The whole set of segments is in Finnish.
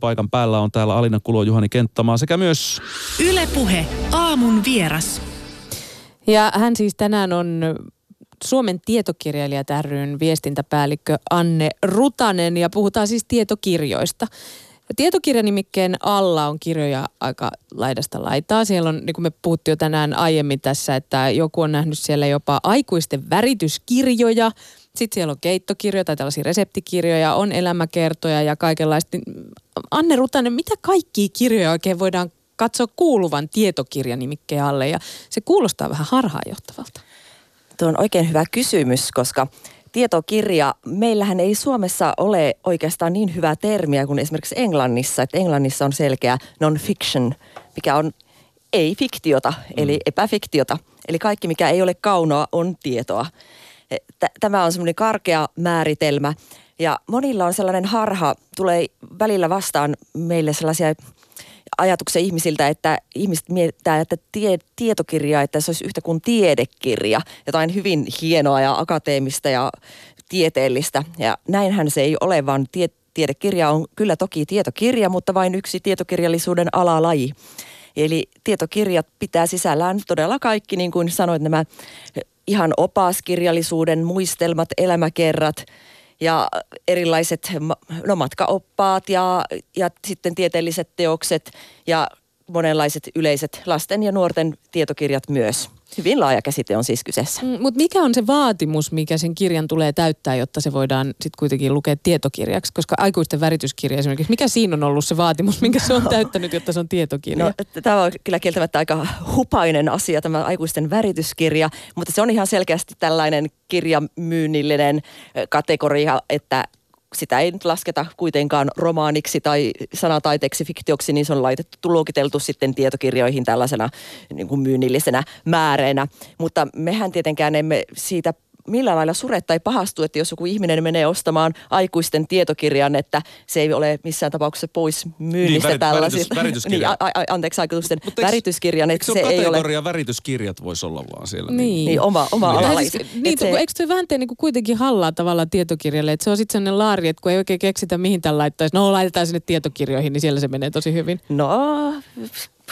Paikan päällä on täällä Alina Kulo, Juhani Kenttämaa sekä myös... Ylepuhe aamun vieras. Ja hän siis tänään on Suomen tietokirjailijat ryn viestintäpäällikkö Anne Rutanen ja puhutaan siis tietokirjoista. Tietokirjanimikkeen alla on kirjoja aika laidasta laitaa. Siellä on, niin kuin me puhuttiin jo tänään aiemmin tässä, että joku on nähnyt siellä jopa aikuisten värityskirjoja. Sitten siellä on keittokirjoja tai tällaisia reseptikirjoja, on elämäkertoja ja kaikenlaista. Anne Rutanen, mitä kaikkia kirjoja oikein voidaan katsoa kuuluvan tietokirjanimikkeen alle? Ja se kuulostaa vähän harhaanjohtavalta. Tuo on oikein hyvä kysymys, koska tietokirja, meillähän ei Suomessa ole oikeastaan niin hyvää termiä kuin esimerkiksi Englannissa. Että Englannissa on selkeä non-fiction, mikä on ei-fiktiota, eli mm. epäfiktiota. Eli kaikki, mikä ei ole kaunoa, on tietoa. Tämä on semmoinen karkea määritelmä. Ja monilla on sellainen harha, tulee välillä vastaan meille sellaisia ajatuksia ihmisiltä, että ihmiset miettää, että tie, tietokirja, että se olisi yhtä kuin tiedekirja, jotain hyvin hienoa ja akateemista ja tieteellistä. Ja näinhän se ei ole, vaan tie, tiedekirja on kyllä toki tietokirja, mutta vain yksi tietokirjallisuuden alalaji. Eli tietokirjat pitää sisällään todella kaikki, niin kuin sanoit, nämä ihan opaskirjallisuuden muistelmat, elämäkerrat – ja erilaiset no, matkaoppaat ja, ja sitten tieteelliset teokset ja monenlaiset yleiset lasten ja nuorten tietokirjat myös. Hyvin laaja käsite on siis kyseessä. Mm, Mutta mikä on se vaatimus, mikä sen kirjan tulee täyttää, jotta se voidaan sitten kuitenkin lukea tietokirjaksi? Koska aikuisten värityskirja esimerkiksi, mikä siinä on ollut se vaatimus, minkä se on täyttänyt, jotta se on tietokirja? No, tämä on kyllä kieltämättä aika hupainen asia, tämä aikuisten värityskirja, mutta se on ihan selkeästi tällainen kirjamyynnillinen kategoria, että sitä ei nyt lasketa kuitenkaan romaaniksi tai sanataiteeksi, fiktioksi, niin se on laitettu, luokiteltu sitten tietokirjoihin tällaisena niin kuin myynnillisenä määreenä. Mutta mehän tietenkään emme siitä millä lailla sure tai pahastu, että jos joku ihminen menee ostamaan aikuisten tietokirjan, että se ei ole missään tapauksessa pois myynnistä niin, tällaisilta. Väritys, niin, a, a, anteeksi, aikuisten Mut värityskirjan. Että se, se ei ole... värityskirjat voisi olla vaan siellä? Niin, niin, niin oma, oma niin. ala. Siis, niin, se... Eikö se vähän tee niin kuitenkin hallaa tavallaan tietokirjalle? Että se on sitten sellainen laari, että kun ei oikein keksitä mihin tämän laittaisi. No laitetaan sinne tietokirjoihin, niin siellä se menee tosi hyvin. No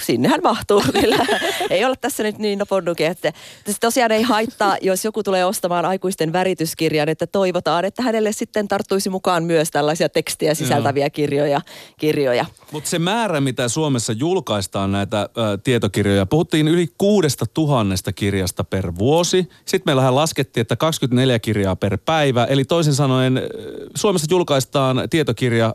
sinnehän mahtuu kyllä. ei ole tässä nyt niin noponnukin, että se tosiaan ei haittaa, jos joku tulee ostamaan aikuisten värityskirjan, että toivotaan, että hänelle sitten tarttuisi mukaan myös tällaisia tekstiä sisältäviä kirjoja. kirjoja. Mutta se määrä, mitä Suomessa julkaistaan näitä ä, tietokirjoja, puhuttiin yli kuudesta tuhannesta kirjasta per vuosi. Sitten meillähän laskettiin, että 24 kirjaa per päivä. Eli toisin sanoen Suomessa julkaistaan tietokirja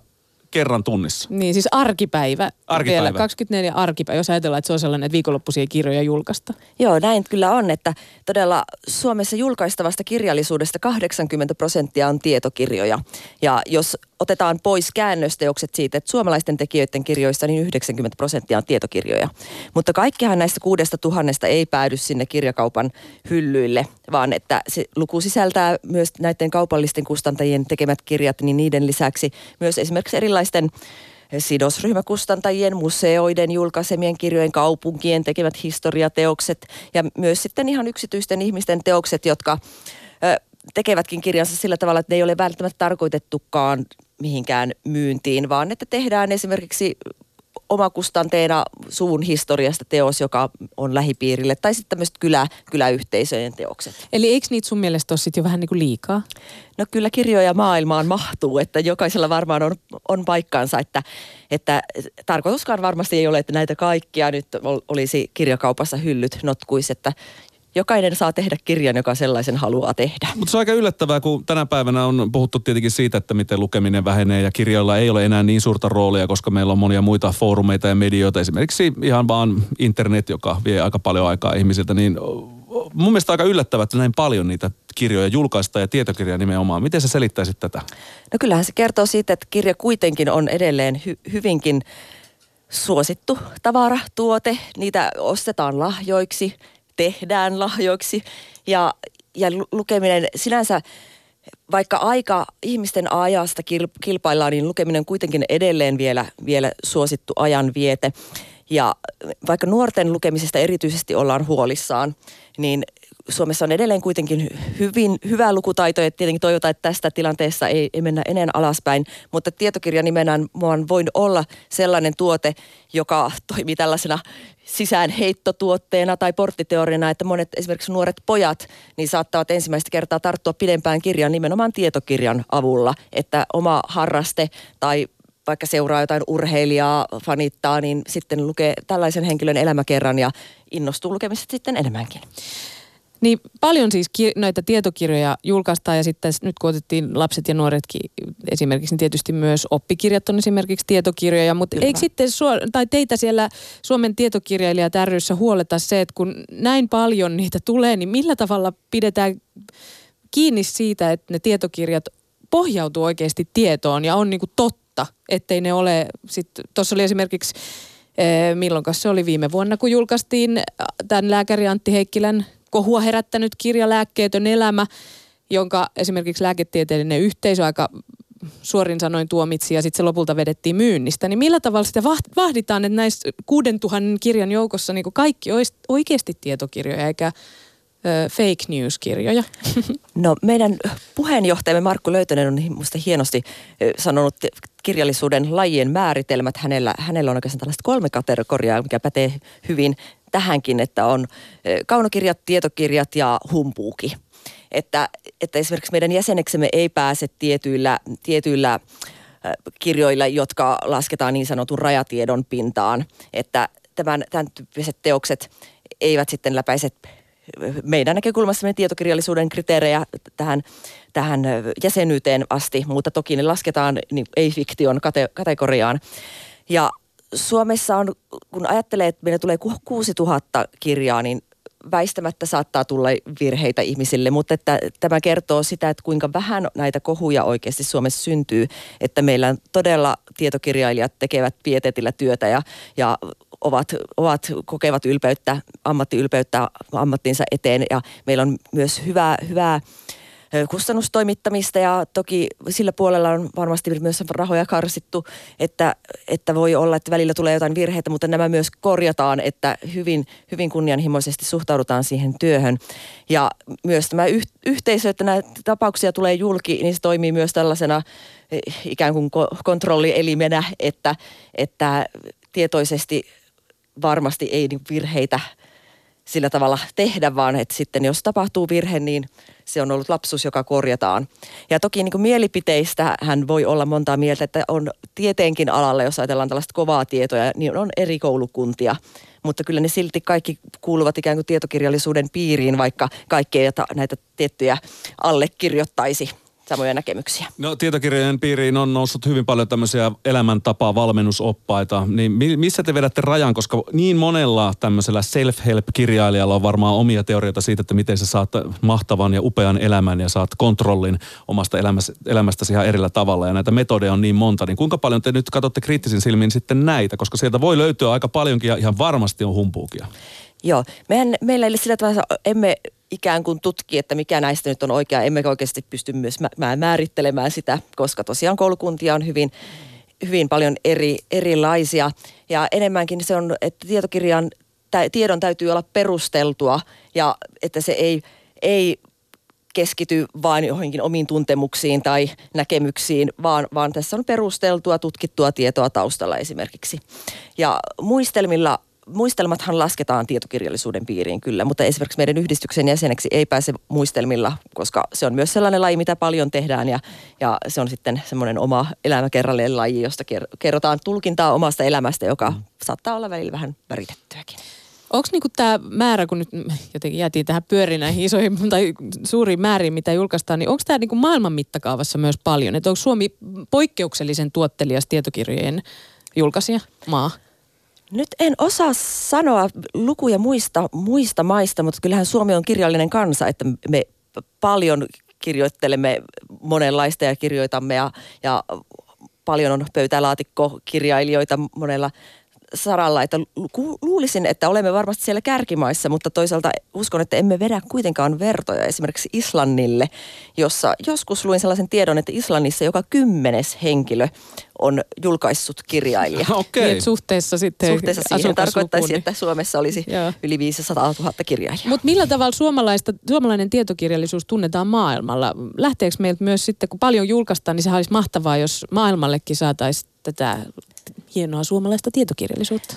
kerran tunnissa. Niin, siis arkipäivä. Arkipäivä. Vielä 24 arkipäivä, jos ajatellaan, että se on sellainen, että viikonloppuisia kirjoja julkaista. Joo, näin kyllä on, että todella Suomessa julkaistavasta kirjallisuudesta 80 prosenttia on tietokirjoja. Ja jos otetaan pois käännösteokset siitä, että suomalaisten tekijöiden kirjoista niin 90 prosenttia on tietokirjoja. Mutta kaikkihan näistä kuudesta tuhannesta ei päädy sinne kirjakaupan hyllyille, vaan että se luku sisältää myös näiden kaupallisten kustantajien tekemät kirjat, niin niiden lisäksi myös esimerkiksi erilaisten sidosryhmäkustantajien, museoiden julkaisemien kirjojen, kaupunkien tekemät historiateokset ja myös sitten ihan yksityisten ihmisten teokset, jotka tekevätkin kirjansa sillä tavalla, että ne ei ole välttämättä tarkoitettukaan mihinkään myyntiin, vaan että tehdään esimerkiksi omakustanteena suvun historiasta teos, joka on lähipiirille, tai sitten tämmöiset kylä, kyläyhteisöjen teokset. Eli eikö niitä sun mielestä ole sitten jo vähän niin kuin liikaa? No kyllä kirjoja maailmaan mahtuu, että jokaisella varmaan on, on paikkaansa, että, että tarkoituskaan varmasti ei ole, että näitä kaikkia nyt olisi kirjakaupassa hyllyt notkuis, että jokainen saa tehdä kirjan, joka sellaisen haluaa tehdä. Mutta se on aika yllättävää, kun tänä päivänä on puhuttu tietenkin siitä, että miten lukeminen vähenee ja kirjoilla ei ole enää niin suurta roolia, koska meillä on monia muita foorumeita ja medioita, esimerkiksi ihan vaan internet, joka vie aika paljon aikaa ihmisiltä, niin mun mielestä aika yllättävää, että näin paljon niitä kirjoja julkaista ja tietokirja nimenomaan. Miten sä selittäisit tätä? No kyllähän se kertoo siitä, että kirja kuitenkin on edelleen hy- hyvinkin suosittu tavara, tuote. Niitä ostetaan lahjoiksi tehdään lahjoiksi. Ja, ja lukeminen sinänsä vaikka aika ihmisten ajasta kilpaillaan, niin lukeminen kuitenkin edelleen vielä, vielä suosittu ajanviete. Ja vaikka nuorten lukemisesta erityisesti ollaan huolissaan, niin Suomessa on edelleen kuitenkin hyvin hyvä lukutaito. Ja tietenkin toivotaan, että tästä tilanteessa ei, ei mennä enää alaspäin, mutta tietokirja nimenomaan voi olla sellainen tuote, joka toimii tällaisena sisäänheittotuotteena tai porttiteoriana, että monet esimerkiksi nuoret pojat niin saattavat ensimmäistä kertaa tarttua pidempään kirjan nimenomaan tietokirjan avulla, että oma harraste tai vaikka seuraa jotain urheilijaa, fanittaa, niin sitten lukee tällaisen henkilön elämäkerran ja innostuu lukemisesta sitten enemmänkin. Niin paljon siis ki- näitä tietokirjoja julkaistaan ja sitten nyt kun otettiin lapset ja nuoretkin esimerkiksi, niin tietysti myös oppikirjat on esimerkiksi tietokirjoja, mutta Kyllä. eikö sitten suo- tai teitä siellä Suomen tietokirjailijat ryssä huoleta se, että kun näin paljon niitä tulee, niin millä tavalla pidetään kiinni siitä, että ne tietokirjat pohjautuu oikeasti tietoon ja on niin kuin totta, ettei ne ole, tuossa oli esimerkiksi eh, milloin se oli viime vuonna, kun julkaistiin tämän lääkäri Antti Heikkilän kohua herättänyt kirja Lääkkeetön elämä, jonka esimerkiksi lääketieteellinen yhteisö aika suorin sanoin tuomitsi ja sitten se lopulta vedettiin myynnistä. Niin millä tavalla sitä vahditaan, että näissä 6000 kirjan joukossa niin kaikki olisi oikeasti tietokirjoja eikä fake news-kirjoja? No meidän puheenjohtajamme Markku Löytönen on minusta hienosti sanonut kirjallisuuden lajien määritelmät. Hänellä, hänellä on oikeastaan tällaista kolme kategoriaa, mikä pätee hyvin tähänkin, että on kaunokirjat, tietokirjat ja humpuuki. Että, että esimerkiksi meidän jäseneksemme ei pääse tietyillä, tietyillä kirjoilla, jotka lasketaan niin sanotun rajatiedon pintaan. Että tämän, tämän tyyppiset teokset eivät sitten läpäise meidän näkökulmassa tietokirjallisuuden kriteerejä tähän, tähän jäsenyyteen asti, mutta toki ne lasketaan niin ei-fiktion kate- kategoriaan. Ja Suomessa on, kun ajattelee, että meillä tulee 6000 kirjaa, niin väistämättä saattaa tulla virheitä ihmisille, mutta että tämä kertoo sitä, että kuinka vähän näitä kohuja oikeasti Suomessa syntyy, että meillä todella tietokirjailijat tekevät pietetillä työtä ja, ja ovat, ovat, kokevat ylpeyttä, ammattiylpeyttä ammattinsa eteen. Ja meillä on myös hyvää, hyvää kustannustoimittamista ja toki sillä puolella on varmasti myös rahoja karsittu, että, että voi olla, että välillä tulee jotain virheitä, mutta nämä myös korjataan, että hyvin, hyvin kunnianhimoisesti suhtaudutaan siihen työhön. Ja myös tämä yh, yhteisö, että näitä tapauksia tulee julki, niin se toimii myös tällaisena eh, ikään kuin kontrollielimenä, että, että tietoisesti varmasti ei niin virheitä sillä tavalla tehdä, vaan että sitten jos tapahtuu virhe, niin se on ollut lapsus, joka korjataan. Ja toki niin kuin mielipiteistä hän voi olla montaa mieltä, että on tieteenkin alalla, jos ajatellaan tällaista kovaa tietoa, niin on eri koulukuntia. Mutta kyllä ne silti kaikki kuuluvat ikään kuin tietokirjallisuuden piiriin, vaikka kaikki näitä tiettyjä allekirjoittaisi samoja näkemyksiä. No tietokirjojen piiriin on noussut hyvin paljon tämmöisiä elämäntapaa valmennusoppaita. Niin missä te vedätte rajan, koska niin monella tämmöisellä self-help-kirjailijalla on varmaan omia teorioita siitä, että miten sä saat mahtavan ja upean elämän ja saat kontrollin omasta elämästäsi ihan erillä tavalla. Ja näitä metodeja on niin monta, niin kuinka paljon te nyt katsotte kriittisin silmin sitten näitä, koska sieltä voi löytyä aika paljonkin ja ihan varmasti on humpuukia. Joo, mehän, meillä ei sillä tavalla, emme ikään kuin tutki, että mikä näistä nyt on oikea. Emme oikeasti pysty myös määrittelemään sitä, koska tosiaan koulukuntia on hyvin, hyvin paljon eri, erilaisia. Ja enemmänkin se on, että tietokirjan tiedon täytyy olla perusteltua ja että se ei, ei keskity vain johonkin omiin tuntemuksiin tai näkemyksiin, vaan, vaan tässä on perusteltua, tutkittua tietoa taustalla esimerkiksi. Ja muistelmilla muistelmathan lasketaan tietokirjallisuuden piiriin kyllä, mutta esimerkiksi meidän yhdistyksen jäseneksi ei pääse muistelmilla, koska se on myös sellainen laji, mitä paljon tehdään ja, ja se on sitten semmoinen oma elämäkerrallinen laji, josta kerrotaan tulkintaa omasta elämästä, joka mm. saattaa olla välillä vähän väritettyäkin. Onko niinku tämä määrä, kun nyt jotenkin jäätiin tähän pyöriin näihin isoihin tai suuriin määriin, mitä julkaistaan, niin onko tämä niinku maailman mittakaavassa myös paljon? Että onko Suomi poikkeuksellisen tuottelias tietokirjojen julkaisija maa? Nyt en osaa sanoa lukuja muista, muista maista, mutta kyllähän Suomi on kirjallinen kansa, että me paljon kirjoittelemme monenlaista ja kirjoitamme ja, ja paljon on pöytälaatikkokirjailijoita monella saralla, että luulisin, että olemme varmasti siellä kärkimaissa, mutta toisaalta uskon, että emme vedä kuitenkaan vertoja esimerkiksi Islannille, jossa joskus luin sellaisen tiedon, että Islannissa joka kymmenes henkilö on julkaissut kirjailija. Okei. Niin, suhteessa sitten Suhteessa siihen tarkoittaisi, niin. että Suomessa olisi Joo. yli 500 000 kirjailijaa. Mutta millä tavalla suomalaista, suomalainen tietokirjallisuus tunnetaan maailmalla? Lähteekö meiltä myös sitten, kun paljon julkaistaan, niin sehän olisi mahtavaa, jos maailmallekin saataisiin tätä hienoa suomalaista tietokirjallisuutta?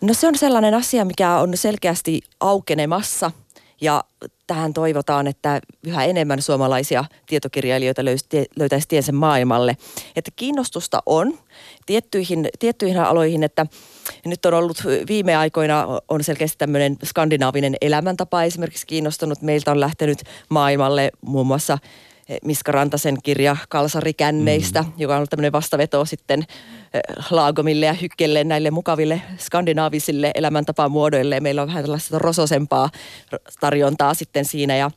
No se on sellainen asia, mikä on selkeästi aukenemassa ja tähän toivotaan, että yhä enemmän suomalaisia tietokirjailijoita löytäisi tiensä maailmalle. Että kiinnostusta on tiettyihin, tiettyihin aloihin, että nyt on ollut viime aikoina on selkeästi tämmöinen skandinaavinen elämäntapa esimerkiksi kiinnostunut. Meiltä on lähtenyt maailmalle muun muassa Miska Rantasen kirja Kalsarikänneistä, mm. joka on ollut tämmöinen vastaveto sitten Laagomille ja Hykkelle, näille mukaville skandinaavisille elämäntapamuodoille. Meillä on vähän tällaista rososempaa tarjontaa sitten siinä. Ja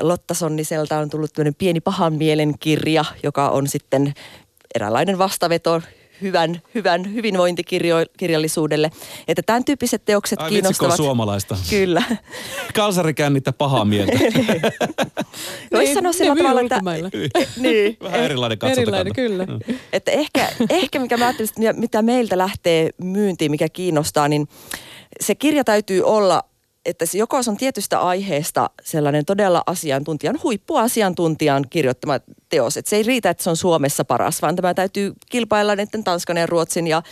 Lotta Sonniselta on tullut tämmöinen pieni pahan mielen kirja, joka on sitten eräänlainen vastaveto hyvän, hyvän hyvinvointikirjallisuudelle. Että tämän tyyppiset teokset Ai, kiinnostavat. suomalaista. Kyllä. Kalsari kännittää pahaa mieltä. Voisi Niin, sanoa sillä ne myy tavalla, että... niin, Vähän erilainen katsontakanta. Erilainen, kyllä. Että ehkä, ehkä mikä mä ajattelin, mitä meiltä lähtee myyntiin, mikä kiinnostaa, niin se kirja täytyy olla, että se joko on tietystä aiheesta sellainen todella asiantuntijan, huippuasiantuntijan kirjoittama teos. Että se ei riitä, että se on Suomessa paras, vaan tämä täytyy kilpailla näiden Tanskan ja Ruotsin ja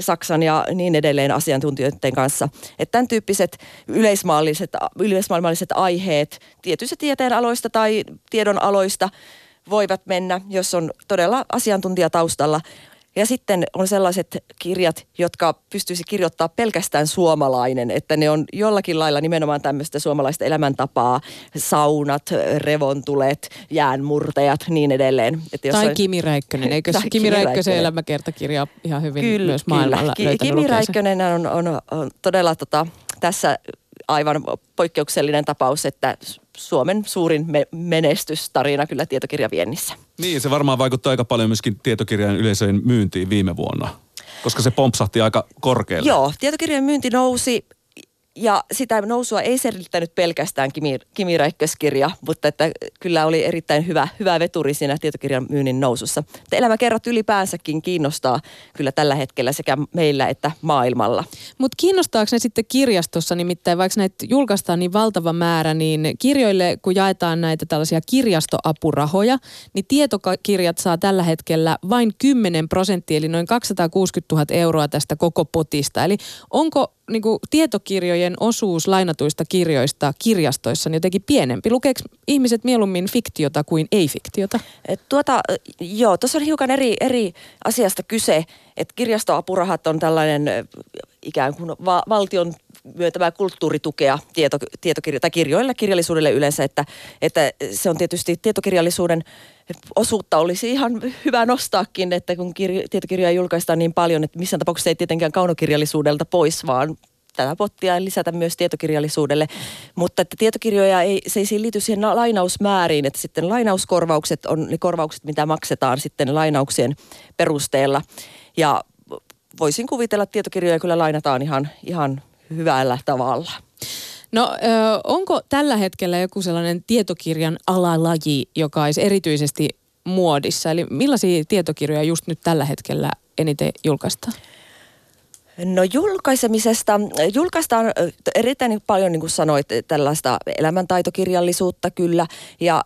Saksan ja niin edelleen asiantuntijoiden kanssa. Että tämän tyyppiset yleismaailmalliset, yleismaailmalliset aiheet tietyistä tieteenaloista tai tiedonaloista voivat mennä, jos on todella asiantuntija taustalla. Ja sitten on sellaiset kirjat, jotka pystyisi kirjoittaa pelkästään suomalainen, että ne on jollakin lailla nimenomaan tämmöistä suomalaista elämäntapaa, saunat, revontulet, jäänmurtajat, niin edelleen. Että Tai Kimi Räikkönen, eikö Tai Kimi Räikkösen elämäkertakirja ihan hyvin Kyllä, myös maailmalla kyllä. Kimi? Räikkönen on, on, on todella tota, tässä aivan poikkeuksellinen tapaus, että Suomen suurin me- menestystarina kyllä tietokirjaviennissä. Niin, se varmaan vaikuttaa aika paljon myöskin tietokirjan yleisöjen myyntiin viime vuonna, koska se pompsahti aika korkealle. Joo, tietokirjan myynti nousi ja sitä nousua ei selittänyt pelkästään Kimi, Kimi Räikköskirja, mutta että kyllä oli erittäin hyvä, hyvä veturi siinä tietokirjan myynnin nousussa. Mutta elämäkerrat ylipäänsäkin kiinnostaa kyllä tällä hetkellä sekä meillä että maailmalla. Mutta kiinnostaako ne sitten kirjastossa, nimittäin vaikka näitä julkaistaan niin valtava määrä, niin kirjoille kun jaetaan näitä tällaisia kirjastoapurahoja, niin tietokirjat saa tällä hetkellä vain 10 prosenttia, eli noin 260 000 euroa tästä koko potista. Eli onko niin kuin, tietokirjojen osuus lainatuista kirjoista kirjastoissa jotenkin pienempi? Lukeeko ihmiset mieluummin fiktiota kuin ei-fiktiota? Tuota, joo, tuossa on hiukan eri, eri asiasta kyse, että kirjastoapurahat on tällainen ikään kuin va- valtion myöntämää kulttuuritukea tieto, tietokirjo- tai kirjoille, kirjallisuudelle yleensä, että, että se on tietysti tietokirjallisuuden osuutta olisi ihan hyvä nostaakin, että kun kirjo- tietokirjoja julkaistaan niin paljon, että missään tapauksessa ei tietenkään kaunokirjallisuudelta pois, vaan tätä pottia lisätä myös tietokirjallisuudelle. Mutta että tietokirjoja ei, se ei liity siihen na- lainausmääriin, että sitten lainauskorvaukset on ne korvaukset, mitä maksetaan sitten lainauksien perusteella. Ja voisin kuvitella, että tietokirjoja kyllä lainataan ihan, ihan hyvällä tavalla. No ö, onko tällä hetkellä joku sellainen tietokirjan alalaji, joka olisi erityisesti muodissa? Eli millaisia tietokirjoja just nyt tällä hetkellä eniten julkaistaan? No julkaisemisesta, julkaistaan erittäin paljon, niin kuin sanoit, tällaista elämäntaitokirjallisuutta kyllä. Ja,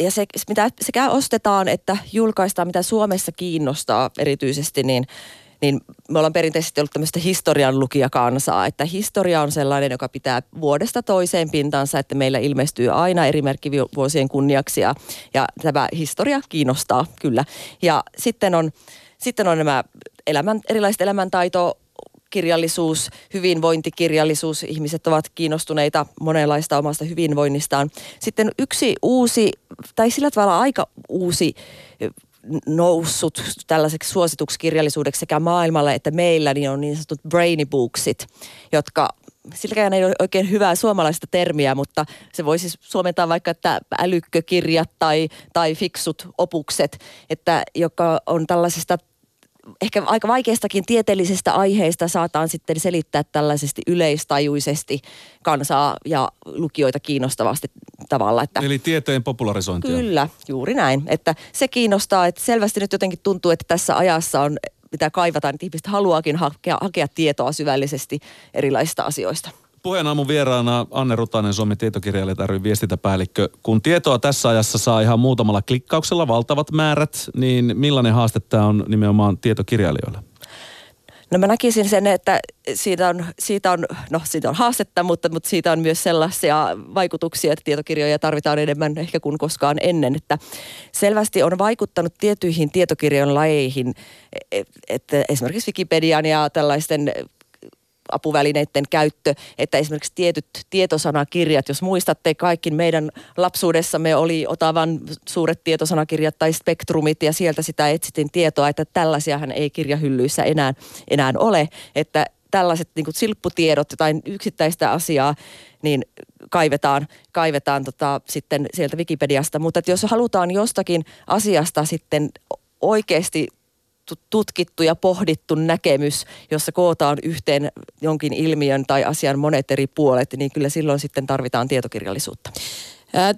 ja se, mitä sekä ostetaan että julkaistaan, mitä Suomessa kiinnostaa erityisesti, niin niin me ollaan perinteisesti ollut tämmöistä historian lukijakansaa, että historia on sellainen, joka pitää vuodesta toiseen pintansa, että meillä ilmestyy aina eri merkkivuosien kunniaksi ja, ja tämä historia kiinnostaa kyllä. Ja sitten on, sitten on nämä elämän, erilaiset elämäntaito kirjallisuus, hyvinvointikirjallisuus. Ihmiset ovat kiinnostuneita monenlaista omasta hyvinvoinnistaan. Sitten yksi uusi, tai sillä tavalla aika uusi noussut tällaiseksi suosituksi kirjallisuudeksi sekä maailmalla että meillä, niin on niin sanotut brainy booksit, jotka silläkään ei ole oikein hyvää suomalaista termiä, mutta se voisi suomentaa vaikka, että älykkökirjat tai, tai fiksut opukset, että joka on tällaisesta ehkä aika vaikeistakin tieteellisestä aiheista saataan sitten selittää tällaisesti yleistajuisesti kansaa ja lukijoita kiinnostavasti tavalla. Että Eli tieteen popularisointia. Kyllä, juuri näin. Että se kiinnostaa, että selvästi nyt jotenkin tuntuu, että tässä ajassa on mitä kaivataan, että ihmiset haluaakin hakea, hakea tietoa syvällisesti erilaisista asioista. Puheen aamun vieraana Anne Rutanen, Suomen tietokirjailijat ry viestintäpäällikkö. Kun tietoa tässä ajassa saa ihan muutamalla klikkauksella valtavat määrät, niin millainen haaste tämä on nimenomaan tietokirjailijoille? No mä näkisin sen, että siitä on, siitä on, no siitä on haastetta, mutta, mutta siitä on myös sellaisia vaikutuksia, että tietokirjoja tarvitaan enemmän ehkä kuin koskaan ennen. Että selvästi on vaikuttanut tiettyihin tietokirjojen lajeihin, e, e, että esimerkiksi Wikipedian ja tällaisten apuvälineiden käyttö, että esimerkiksi tietyt tietosanakirjat, jos muistatte, kaikki meidän lapsuudessamme oli Otavan suuret tietosanakirjat tai spektrumit ja sieltä sitä etsitin tietoa, että tällaisiahan ei kirjahyllyissä enää, enää ole, että tällaiset niin kuin silpputiedot, jotain yksittäistä asiaa, niin kaivetaan, kaivetaan tota, sitten sieltä Wikipediasta. Mutta että jos halutaan jostakin asiasta sitten oikeasti tutkittu ja pohdittu näkemys, jossa kootaan yhteen jonkin ilmiön tai asian monet eri puolet, niin kyllä silloin sitten tarvitaan tietokirjallisuutta.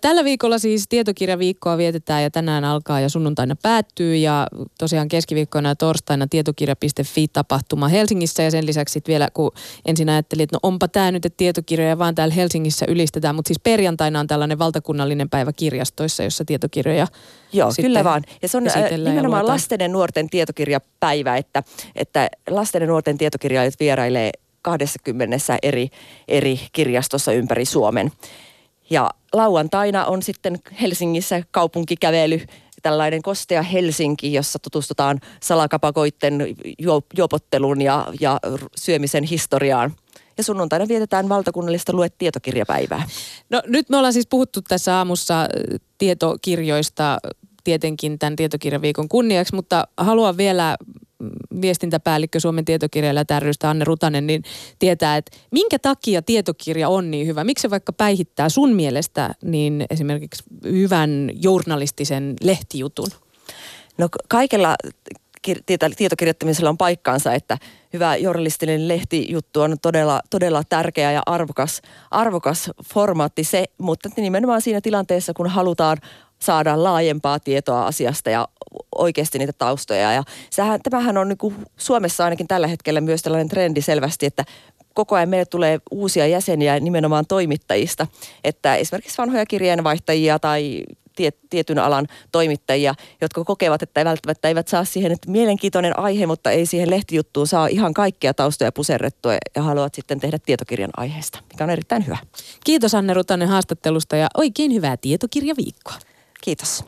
Tällä viikolla siis tietokirjaviikkoa vietetään ja tänään alkaa ja sunnuntaina päättyy ja tosiaan keskiviikkoina ja torstaina tietokirja.fi-tapahtuma Helsingissä ja sen lisäksi vielä kun ensin ajattelin, että no onpa tämä nyt, että tietokirjoja vaan täällä Helsingissä ylistetään, mutta siis perjantaina on tällainen valtakunnallinen päivä kirjastoissa, jossa tietokirjoja Joo, kyllä vaan. Ja se on nimenomaan lasten ja nuorten tietokirjapäivä, että, että lasten ja nuorten tietokirjailijat vierailee 20 eri, eri kirjastossa ympäri Suomen. Ja lauantaina on sitten Helsingissä kaupunkikävely, tällainen kostea Helsinki, jossa tutustutaan salakapakoitten juopottelun ja, ja syömisen historiaan. Ja sunnuntaina vietetään valtakunnallista luetietokirjapäivää. No nyt me ollaan siis puhuttu tässä aamussa tietokirjoista tietenkin tämän tietokirjaviikon kunniaksi, mutta haluan vielä viestintäpäällikkö Suomen tietokirjailija rystä Anne Rutanen, niin tietää, että minkä takia tietokirja on niin hyvä? Miksi se vaikka päihittää sun mielestä niin esimerkiksi hyvän journalistisen lehtijutun? No kaikella tietokirjoittamisella on paikkaansa, että hyvä journalistinen lehtijuttu on todella, todella tärkeä ja arvokas, arvokas formaatti se, mutta nimenomaan siinä tilanteessa, kun halutaan saada laajempaa tietoa asiasta ja oikeasti niitä taustoja. Ja sehän, tämähän on niin kuin Suomessa ainakin tällä hetkellä myös tällainen trendi selvästi, että koko ajan meille tulee uusia jäseniä nimenomaan toimittajista. Että esimerkiksi vanhoja kirjeenvaihtajia tai tiet, tietyn alan toimittajia, jotka kokevat, että ei välttämättä eivät saa siihen, että mielenkiintoinen aihe, mutta ei siihen lehtijuttuun saa ihan kaikkia taustoja puserrettua ja haluavat sitten tehdä tietokirjan aiheesta, mikä on erittäin hyvä. Kiitos Anne Rutanen haastattelusta ja oikein hyvää tietokirjaviikkoa. Kiitos.